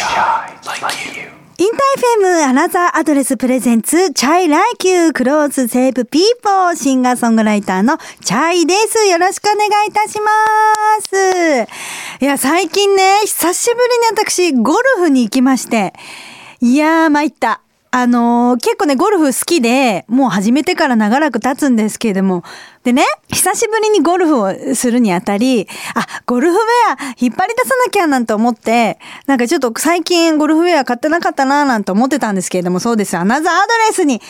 InterFM Another Address presents chay Like You Clothes Save People シンガーソングライターの chay です。よろしくお願いいたします。いや、最近ね、久しぶりに私ゴルフに行きまして、いやー参った。あのー結構ね、ゴルフ好きで、もう始めてから長らく経つんですけれども、でね、久しぶりにゴルフをするにあたり、あ、ゴルフウェア引っ張り出さなきゃなんて思って、なんかちょっと最近ゴルフウェア買ってなかったななんて思ってたんですけれども、そうです。アナザーアドレスに、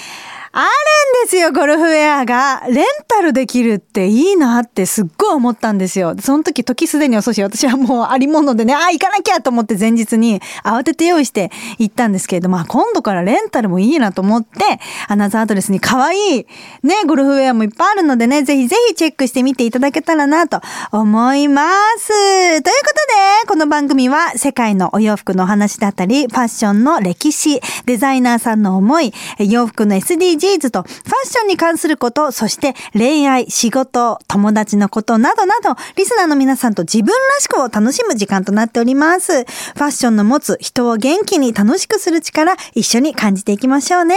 あるんですよ、ゴルフウェアが。レンタルできるっていいなってすっごい思ったんですよ。その時、時すでに遅し、私はもうありものでね、あ、行かなきゃと思って前日に慌てて用意して行ったんですけれども、まあ今度からレンタルもいいなと思って、アナザードレスに可愛いね、ゴルフウェアもいっぱいあるのでね、ぜひぜひチェックしてみていただけたらなと思います。ということで、この番組は世界のお洋服のお話だったり、ファッションの歴史、デザイナーさんの思い、洋服の SDGs とファッションに関すること、そして恋愛、仕事、友達のことなどなど、リスナーの皆さんと自分らしくを楽しむ時間となっております。ファッションの持つ人を元気に楽しくする力、一緒に感じていきましょうね。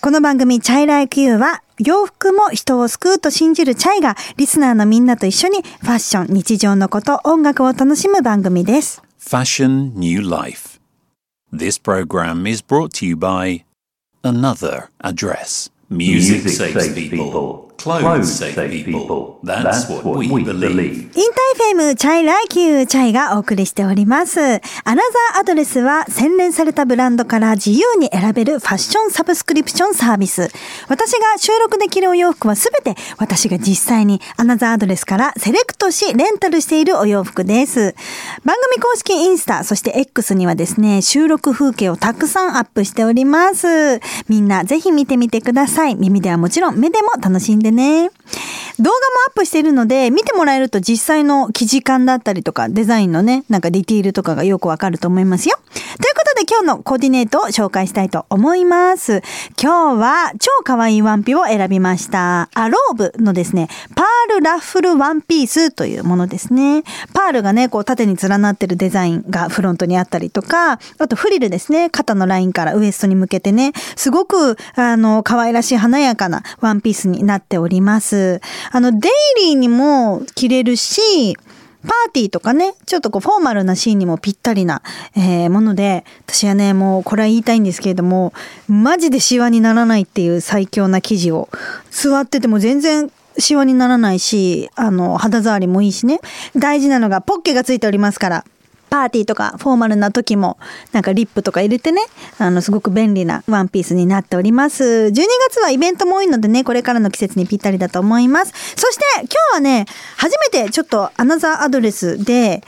この番組、 chay Like You は、洋服も人を救うと信じる chay が、リスナーのみんなと一緒に、ファッション、日常のこと、音楽を楽しむ番組です。Fashion New Life. This program is brought to you by Another Address. Music, saves, people. Clothes save people. That's, what, we, believe. インター FM chay Like You chay がお送りしております。アナザーアドレスは洗練されたブランドから自由に選べるファッションサブスクリプションサービス。私が収録で着るお洋服はすべて私が実際にアナザーアドレスからセレクトしレンタルしているお洋服です。番組公式インスタ、そして X にはですね、収録風景をたくさんアップしております。みんなぜひ見てみてください。耳ではもちろん目でも楽しんででね。動画もアップしているので、見てもらえると実際の生地感だったりとか、デザインのね、なんかディティールとかがよくわかると思いますよ。ということで今日のコーディネートを紹介したいと思います。今日は超可愛いワンピを選びました。アローブのですね、パラッフルワンピースというものですね。パールがね、こう縦に連なってるデザインがフロントにあったりとか、あとフリルですね、肩のラインからウエストに向けてね、すごく、あの、可愛らしい華やかなワンピースになっております。あの、デイリーにも着れるし、パーティーとかね、ちょっとこうフォーマルなシーンにもぴったりな、えーもので、私はね、もうこれは言いたいんですけれども、マジでシワにならないっていう最強な生地を、座ってても全然シワにならないし、あの、肌触りもいいしね。大事なのがポッケがついておりますから、パーティーとかフォーマルな時もなんかリップとか入れてね。あのすごく便利なワンピースになっております。12月はイベントも多いのでねこれからの季節にぴったりだと思います。そして今日はね初めてちょっとアナザーアドレスで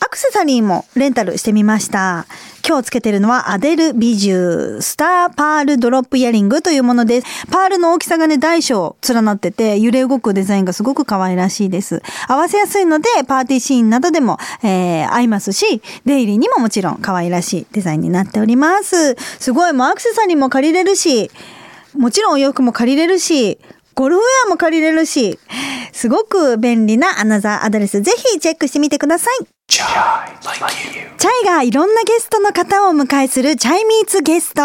アクセサリーもレンタルしてみました。今日つけてるのはアデルビジュースターパールドロップイヤリングというものです。パールの大きさがね大小連なってて揺れ動くデザインがすごく可愛らしいです。合わせやすいのでパーティーシーンなどでも、えー合いますしデイリーにももちろん可愛らしいデザインになっております。すごいもうアクセサリーも借りれるしもちろんお洋服も借りれるしゴルフウェアも借りれるし、すごく便利なアナザーアドレス、ぜひチェックしてみてください。チャイがいろんなゲストの方をお迎えするチャイミーツゲスト。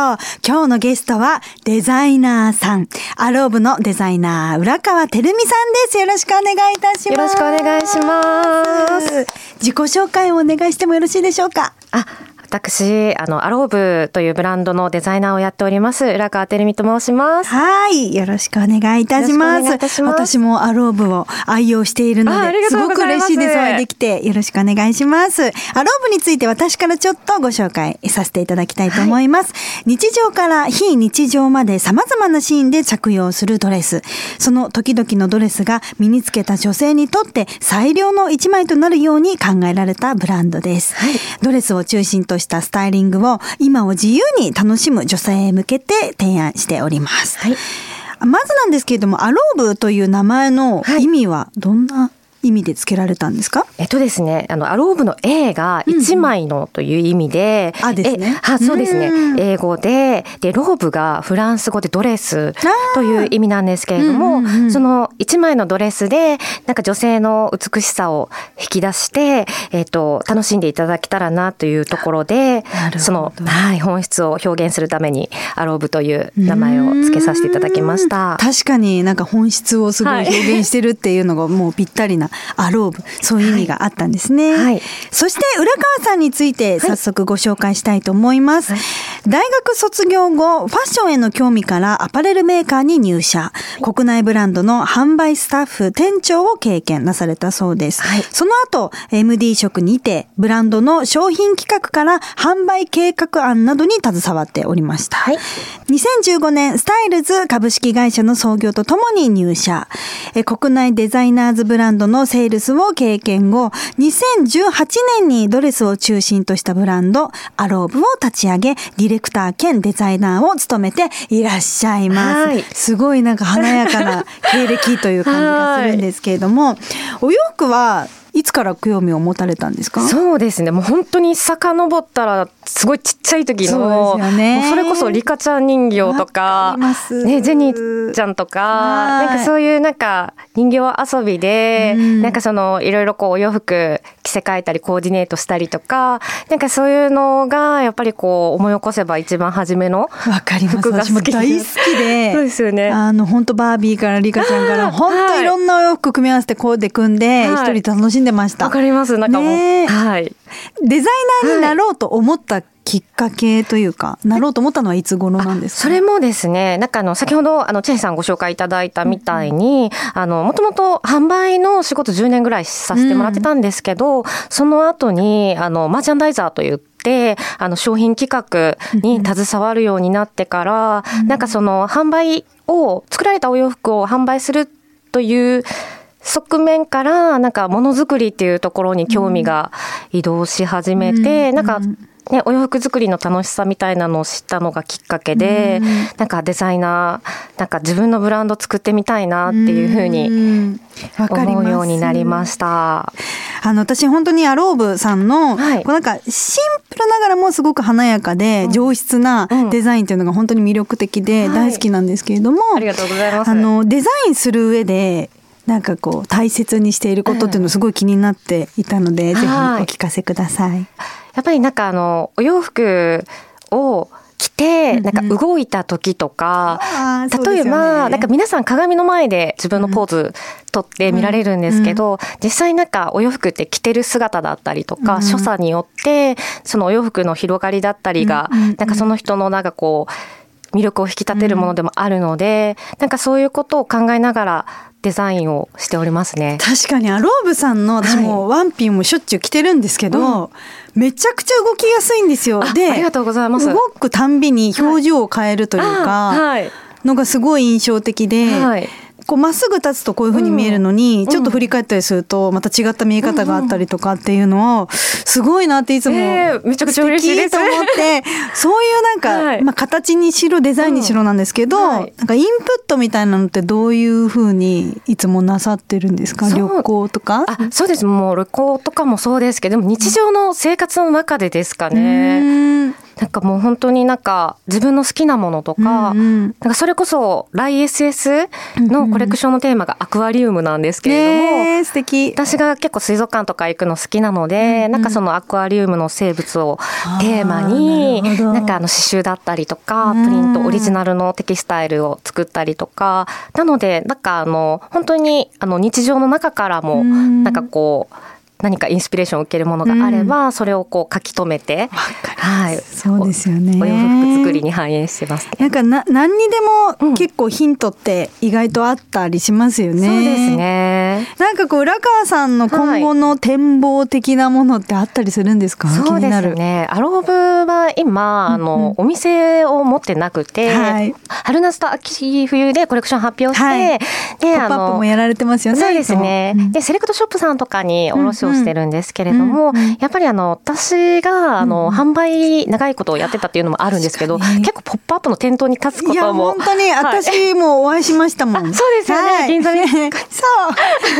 今日のゲストはデザイナーさん。アローブのデザイナー、浦川てるみさんです。よろしくお願いいたします。よろしくお願いします。自己紹介をお願いしてもよろしいでしょうか？あ、私、あの、アローブというブランドのデザイナーをやっております、浦川てるみと申します。はい。よろしくお願いいたします。ます私もアローブを愛用しているので、すごく嬉しいです。お会いできて、よろしくお願いします。アローブについて私からちょっとご紹介させていただきたいと思います。日常から非日常まで様々なシーンで着用するドレス。その時々のドレスが身につけた女性にとって最良の一枚となるように考えられたブランドです。ドレスを中心としたスタイリングを今を自由に楽しむ女性へ向けて提案しております。はい。まずなんですけれども、アローブという名前の意味はどんな意味で付けられたんですか？えっとですね、あの、アローブの A が一枚のという意味で、あですね。えあ、そうですね。うん。英語で、で、ローブがフランス語でドレスという意味なんですけれどうんもうんうん、その一枚のドレスで、なんか女性の美しさを引き出して、えっと、楽しんでいただけたらなというところでその、はい、本質を表現するために、アローブという名前を付けさせていただきました。確かになんか本質をすごい。表現してるっていうのがもうぴったりなアローブそういう意味があったんですね、はい。そして浦川さんについて早速ご紹介したいと思います、大学卒業後ファッションへの興味からアパレルメーカーに入社。国内ブランドの販売スタッフ店長を経験なされたそうです、はい。その後 MD 職にてブランドの商品企画から販売計画案などに携わっておりました、はい。2015年スタイルズ株式会社の創業とともに入社。え国内デザイナーズブランドのセールスを経験後2018年にドレスを中心としたブランドアローブを立ち上げディレクター兼デザイナーを務めていらっしゃいます、はい。すごいなんか華やかな経歴という感じがするんですけれども、お洋服はいつから興味を持たれたんですか？そうですね。もう本当に遡ったら、すごいちっちゃい時の、そうですよね。それこそリカちゃん人形とわかね、ジェニーちゃんとか、はい。なんかそういうなんか人形遊びで、うん。なんかそのいろいろこうお洋服着せ替えたりコーディネートしたりとか、なんかそういうのがやっぱりこう思い起こせば一番初めのわかります。服が好き。大好きで。そうですよね。あの本当バービーからリカちゃんから本当いろんなお洋服組み合わせてコーデ組んで一はい。人楽しんでました。わかります。なんかもう、ねえはい。デザイナーになろうと思ったきっかけというか、なろうと思ったのはいつ頃なんですか？それもですね、なんかあの、先ほど、あの、チェンさんご紹介いただいたみたいに、あの、もともと販売の仕事10年ぐらいさせてもらってたんですけど、その後に、あの、マーチャンダイザーといって、あの、商品企画に携わるようになってから、なんかその、販売を、作られたお洋服を販売するという、側面から、なんかものづくりっていうところに興味が移動し始めて、うんなんか、ね、お洋服作りの楽しさみたいなのを知ったのがきっかけで、うんなんかデザイナー、なんか自分のブランド作ってみたいなっていうふうに思うようになりました。あの私本当にアローブさんの、はい。こうなんかシンプルながらもすごく華やかで上質なうん。デザインっていうのが本当に魅力的ではい。大好きなんですけれども、ありがとうございます。あのデザインする上でなんかこう大切にしていることっていうのすごい気になっていたので、ぜひおはい。聞かせください。やっぱりなんかあの、お洋服を着て、なんか動いた時とか、うですよね。例えば、なんか皆さん鏡の前で自分のポーズ撮って見られるんですけど、実際なんかお洋服って着てる姿だったりとか、うん。所作によって、そのお洋服の広がりだったりが、うんうんうん。なんかその人のなんかこう、魅力を引き立てるものでもあるので、なんかそういうことを考えながらデザインをしておりますね。確かにアローブさんの私もワンピンもしょっちゅう着てるんですけど、めちゃくちゃ動きやすいんですよ。あでありがとうございます動くたんびに表情を変えるというか、あはい。のがすごい印象的で、はいこうまっすぐ立つとこういう風に見えるのに、うん。ちょっと振り返ったりするとまた違った見え方があったりとかっていうのをすごいなっていつも、えーめちゃくちゃ嬉しいです。と思ってそういうなんか、はい。まあ、形にしろデザインにしろなんですけど、うんはい。なんかインプットみたいなのってどういう風にいつもなさってるんですか？旅行とか？あそうです。もう旅行とかもそうですけど日常の生活の中でですかね、うんなんかもう本当になんか自分の好きなものとか、うんうん。なんかそれこそライ SS のコレクションのテーマがアクアリウムなんですけれども、ねえ素敵。私が結構水族館とか行くの好きなので、なんかそのアクアリウムの生物をテーマになんかあの刺繍だったりとかうん。プリントオリジナルのテキスタイルを作ったりとかなのでなんかあの本当にあの日常の中からもうん。なんかこう何かインスピレーションを受けるものがあれば、それをこう書き留めて、はい、そうですよねお洋服作りに反映してますね。なんかな何にでうんも結構ヒントって意外とあったりしますよね。そうですね。なんかこう浦川さんの今後の展望的なものってあったりするんですか、気そうで。すね。アローブは今、あの、お店を持ってなくて、はい春夏と秋冬でコレクション発表して、はいで、ポップアップもやられてますよね。そうですね、でセレクトショップさんとかに卸をしてるんですけれども、やっぱりあの私があの、販売長いことをやってたっていうのもあるんですけど結構「ポップアップの店頭に立つことも本当にはい。私もお会いしましたもん。そうですよね。はい。銀座に そ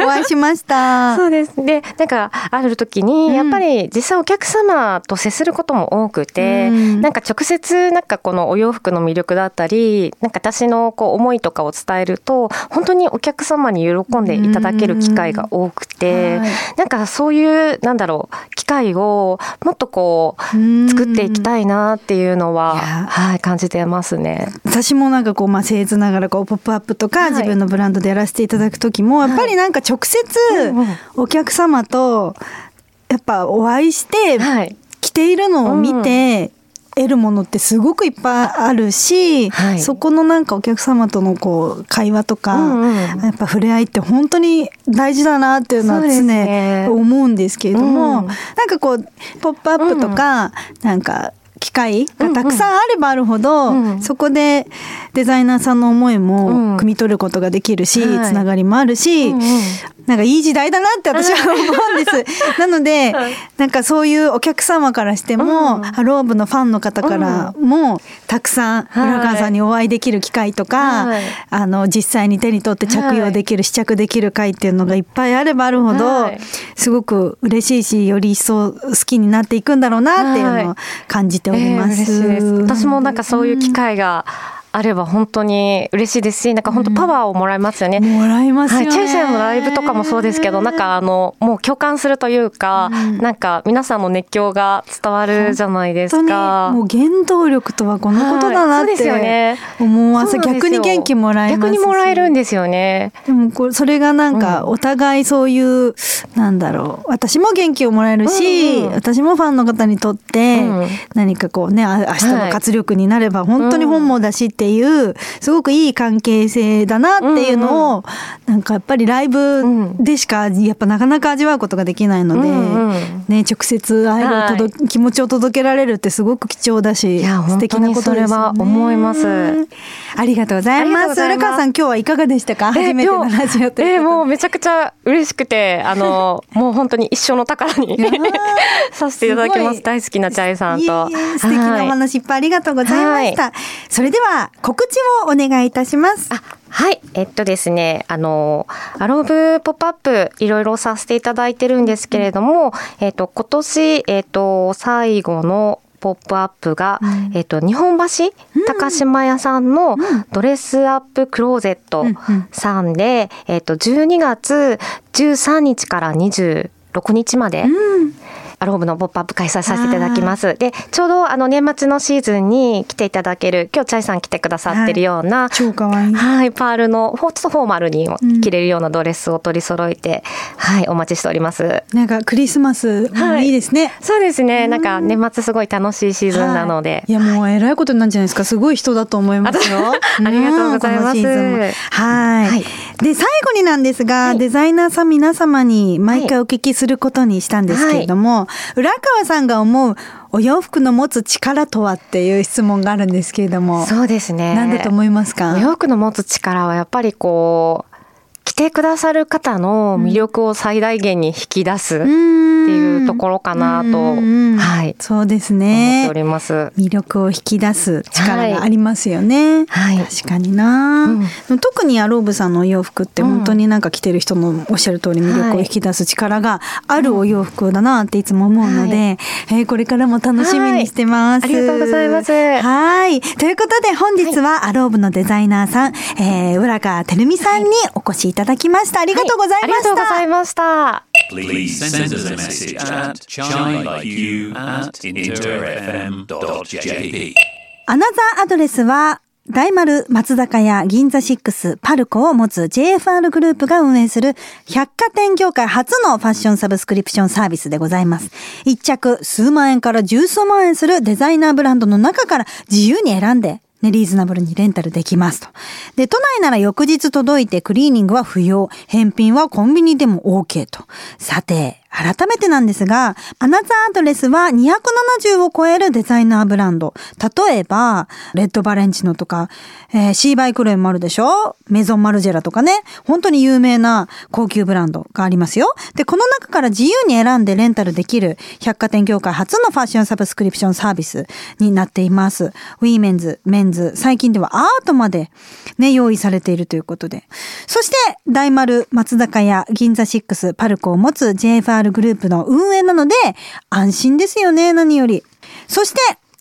うお会いしました。そうです。でなんかある時にやっぱり実際お客様と接することも多くて、うん。なんか直接なんかこのお洋服の魅力だったりなんか私のこう思いとかを伝えると本当にお客様に喜んでいただける機会が多くて、はい。なんかそういうなんだろう機会をもっとこう作っていきたいなっていうのは、はい、感じてますね。私もなんかこう、まあ、僭越ながらこう、ポップアップとか、はい。自分のブランドでやらせていただく時も、やっぱりなんか直接うんうん、お客様と、やっぱお会いして、はい。着ているのを見て、得るものってすごくいっぱいあるし、はい。そこのなんかお客様とのこう会話とか、うんうんやっぱ触れ合いって本当に大事だなっていうのはそうですね。常思うんですけれども、うん。なんかこう「ポップアップとか、なんか機会がたくさんあればあるほど、うんそこでデザイナーさんの思いもうん。汲み取ることができるし、はい。つながりもあるし、うんうん。なんかいい時代だなって私は 思うんです。なので、はい。なんかそういうお客様からしても、うん。ハローブのファンの方からも、たくさんはい浦川さんにお会いできる機会とか、はい。あの実際に手に取って着用できる、試着できる会っていうのがいっぱいあればあるほど、はい。すごく嬉しいしより一層好きになっていくんだろうなっていうのを感じております。えー嬉しいです私もなんかそういう機会がうんあれば本当に嬉しいですしなんか本当パワーをもらいますよね。もらいますよね。はい、チェイセンのライブとかもそうですけどなんかあのもう共感するというか、うん。なんか皆さんの熱狂が伝わるじゃないです本か。当にもう原動力とはこのことだなっはいね思わせ、そうなんですよ逆に元気もらえます逆にもらえるんでですよね。でもこれそれがなんかうん。お互いそういう、なんだろう。私も元気をもらえるし、うんうん私もファンの方にとってうん。何かこうねあ明日の活力になれば本当に本望だしっていうすごくいい関係性だなっていうのを、なんかやっぱりライブでしかやっぱなかなか味わうことができないので、うんうんね、直接愛を届、気持ちを届けられるってすごく貴重だし素敵なことですよね。思います。ありがとうございます。ございます。浦川さん今日はいかがでしたか初めてのラジオと。えーもうめちゃくちゃ嬉しくてあのもう本当に一生の宝に させていただきます。大好きなチャイさんと。いえいえ素敵なおはい話いっぱいありがとうございました。それでは告知をお願いいたします。あはい。えっとですね、あの、アローブポップアップいろいろさせていただいてるんですけれども、えっと、今年、えっと、最後のポップアップが、うん。えっと、日本橋、高島屋さんのドレスアップクローゼットさんで、えっと、12月13日から26日まで、アローブのポップアップ開催させていただきます。で、ちょうどあの年末のシーズンに来ていただける、今日チャイさん来てくださってるような、超可愛い。はい、パールの、ちょっとフォーマルに着れるようなドレスを取り揃えて、はい、お待ちしております。なんかクリスマスもはい。いいですね。そうですね、なんか年末すごい楽しいシーズンなので。はい、いやもうえらいことになるんじゃないですか。すごい人だと思いますよ。ありがとうございます。はい。はい。で最後になんですが、はい。デザイナーさん皆様に毎回お聞きすることにしたんですけれども、浦川さんが思うお洋服の持つ力とはっていう質問があるんですけれども、そうですね。何だと思いますか？お？洋服の持つ力はやっぱりこう、着てくださる方の魅力を最大限に引き出すっていうところかなと、うんはい、そうです思ってねお。ります。魅力を引き出す力がありますよね。はい。確かにな、うん。特にアローブさんのお洋服って本当になんか着てる人のおっしゃる通り魅力を引き出す力があるお洋服だなっていつも思うので、えーこれからも楽しみにしてます。はい。ありがとうございます。はい。ということで本日はアローブのデザイナーさん、えー、浦川てるみさんにお越しいただきました。ありがとうございましはありがとうございた。ました。Please send us a message at chai at interfm.jp. アナザーアドレスは、大丸松坂屋銀座6パルコを持つ JFR グループが運営する百貨店業界初のファッションサブスクリプションサービスでございます。一着数万円から十数万円するデザイナーブランドの中から自由に選んでね、リーズナブルにレンタルできますと。で、都内なら翌日届いてクリーニングは不要。返品はコンビニでも OK と。さて、改めてなんですが、アナザーアドレスは270を超えるデザイナーブランド。例えば、レッドバレンチノとか、えー、シーバイクロエもあるでしょ？メゾンマルジェラとかね。本当に有名な高級ブランドがありますよ。で、この中から自由に選んでレンタルできる百貨店業界初のファッションサブスクリプションサービスになっています。ウィメンズ、メンズ、最近ではアートまでね、用意されているということで。そして、大丸、松坂屋、銀座6、パルコを持つ JFR グループの運営なので、安心ですよね、何より。そして、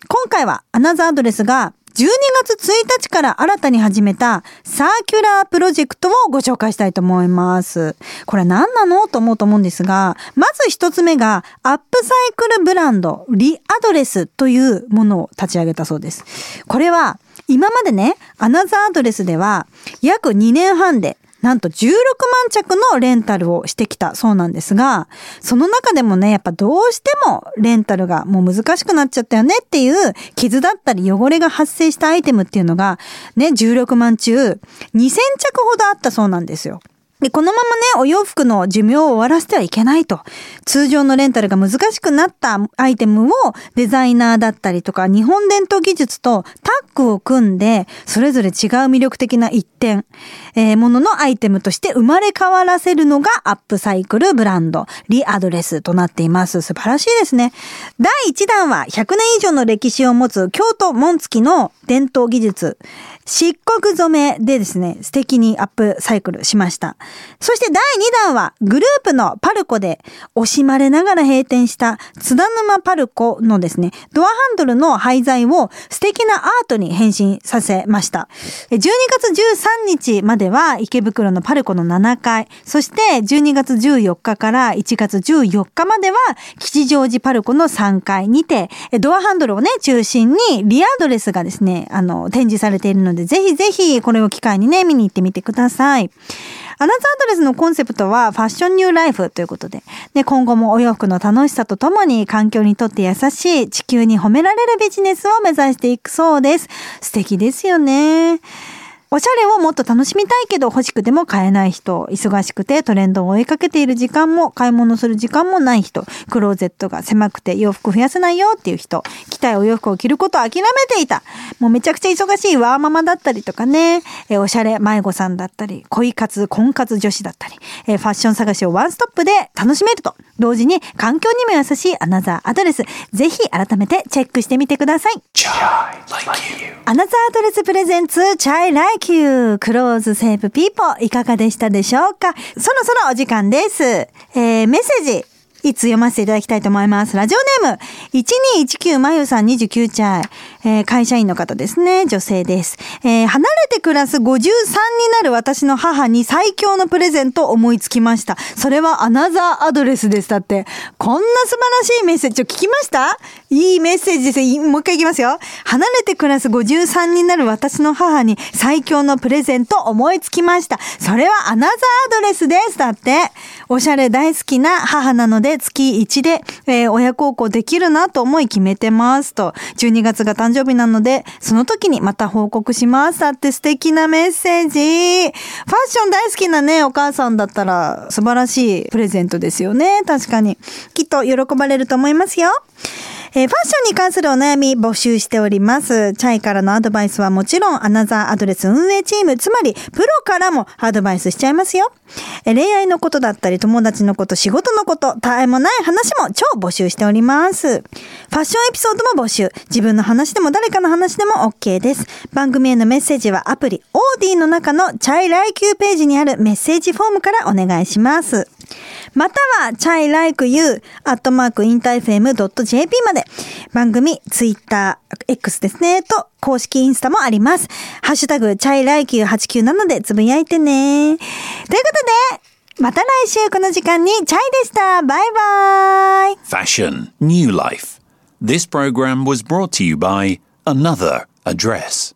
今回はアナザーアドレスが12月1日から新たに始めたサーキュラープロジェクトをご紹介したいと思います。これ何なのと思うと思うんですが、まず一つ目がアップサイクルブランドリアドレスというものを立ち上げたそうです。これは今までね、アナザーアドレスでは約2年半でなんと16万着のレンタルをしてきたそうなんですが、その中でもね、やっぱどうしてもレンタルがもう難しくなっちゃったよねっていう傷だったり汚れが発生したアイテムっていうのがね、16万中2000着ほどあったそうなんですよ。で、このままね、お洋服の寿命を終わらせてはいけないと。通常のレンタルが難しくなったアイテムをデザイナーだったりとか、日本伝統技術とタッグを組んで、それぞれ違う魅力的な一点、えー、もののアイテムとして生まれ変わらせるのがアップサイクルブランド、リアドレスとなっています。素晴らしいですね。第1弾は100年以上の歴史を持つ京都紋付の伝統技術、漆黒染めでですね、素敵にアップサイクルしました。そして第2弾は、グループのパルコで惜しまれながら閉店した津田沼パルコのですね、ドアハンドルの廃材を素敵なアートに変身させました。12月13日までは池袋のパルコの7階、そして12月14日から1月14日までは吉祥寺パルコの3階にて、ドアハンドルをね、中心にリアドレスがですね、あの、展示されているので、ぜひぜひこれを機会にね、見に行ってみてください。アナザードレスのコンセプトはファッションニューライフということで、で今後もお洋服の楽しさとともに環境にとって優しい地球に褒められるビジネスを目指していくそうです。素敵ですよね。おしゃれをもっと楽しみたいけど欲しくても買えない人、忙しくてトレンドを追いかけている時間も買い物する時間もない人、クローゼットが狭くて洋服増やせないよっていう人、着たいお洋服を着ることを諦めていた。もうめちゃくちゃ忙しいワーママだったりとかね、えおしゃれ迷子さんだったり、恋活、婚活女子だったり、えファッション探しをワンストップで楽しめると、同時に環境にも優しいアナザーアドレス、ぜひ改めてチェックしてみてください。 Another Address presents、chay Like You、Clothes Save People、いかがでしたでしょうか？そろそろお時間です。えー、メッセージ、一通読ませていただきたいと思います。ラジオネーム、1219まゆさん29歳、えー、会社員の方ですね。女性です。えー、離れて暮らす53になる私の母に最強のプレゼント思いつきました。それはアナザーアドレスです。だって、こんな素晴らしいメッセージを聞きましたいいメッセージです。もう一回いきますよ。離れて暮らす53になる私の母に最強のプレゼント思いつきました。それはアナザーアドレスです。だって、おしゃれ大好きな母なので月1で、えー、親孝行できるなと思い決めてますと。12月が誕生日なので、その時にまた報告します。だって素敵なメッセージ。ファッション大好きなね、お母さんだったら素晴らしいプレゼントですよね。確かに。きっと喜ばれると思いますよ。えー、ファッションに関するお悩み募集しております。チャイからのアドバイスはもちろん、アナザーアドレス運営チーム、つまり、プロからもアドバイスしちゃいますよ。えー、恋愛のことだったり、友達のこと、仕事のこと、たえもない話も超募集しております。ファッションエピソードも募集。自分の話でも誰かの話でも OK です。番組へのメッセージはアプリ、オーディの中のチャイライキューページにあるメッセージフォームからお願いします。または、チャイライクユー、アットマークインターフェム .jp まで、番組、ツイッター、X ですね、と、公式インスタもあります。ハッシュタグ、チャイライキュー897でつぶやいてね。ということで、また来週この時間にチャイでした。バイバイ。Fashion, New Life. This program was brought to you by Another Address.